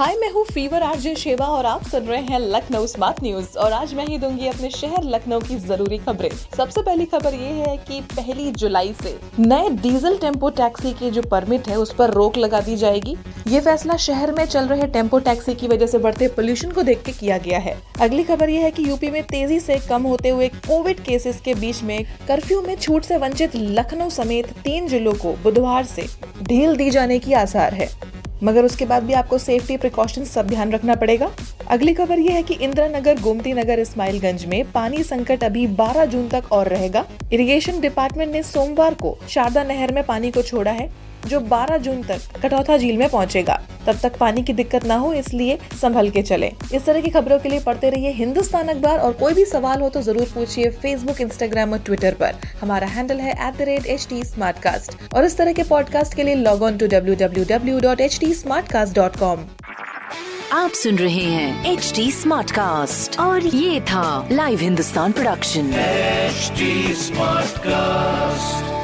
हाय, मैं हूँ fever RJ शेवा और आप सुन रहे हैं लखनऊ स्मार्ट न्यूज़। और आज मैं ही दूँगी अपने शहर लखनऊ की ज़रूरी खबरें। सबसे पहली खबर ये है कि पहली जुलाई से नए डीजल टेंपो टैक्सी की जो परमिट है, उस पर रोक लगा दी जाएगी। ये फैसला शहर में चल रहे टेंपो टैक्सी की वजह से बढ़ते पोल्यूशन को देख के किया गया है। अगली खबर ये है कि यूपी में तेज़ी से कम होते हुए कोविड केसेस के बीच में कर्फ्यू में छूट से वंचित लखनऊ समेत तीन जिलों को बुधवार से ढील दी जाने की आसार है। मगर उसके बाद भी आपको सेफ्टी प्रिकॉशन सब ध्यान रखना पड़ेगा। अगली खबर यह है कि इंदिरा नगर गोमती नगर, इस्माइलगंज में पानी संकट अभी 12 जून तक और रहेगा। इरिगेशन डिपार्टमेंट ने सोमवार को शारदा नहर में पानी को छोड़ा है, जो 12 जून तक कटौथा झील में पहुंचेगा। तब तक पानी की दिक्कत ना हो इसलिए संभल के चले। इस तरह की खबरों के लिए पढ़ते रहिए हिंदुस्तान अखबार और कोई भी सवाल हो तो ज़रूर पूछिए फेसबुक इंस्टाग्राम और ट्विटर पर। हमारा हैंडल है at the rate H T और इस तरह के पॉडकास्ट के लिए log on to W W W dot H T dot com आप सुन रहे हैं एच डी स्मार्ट कास्ट और ये था live Hindustan production HD Smartcast.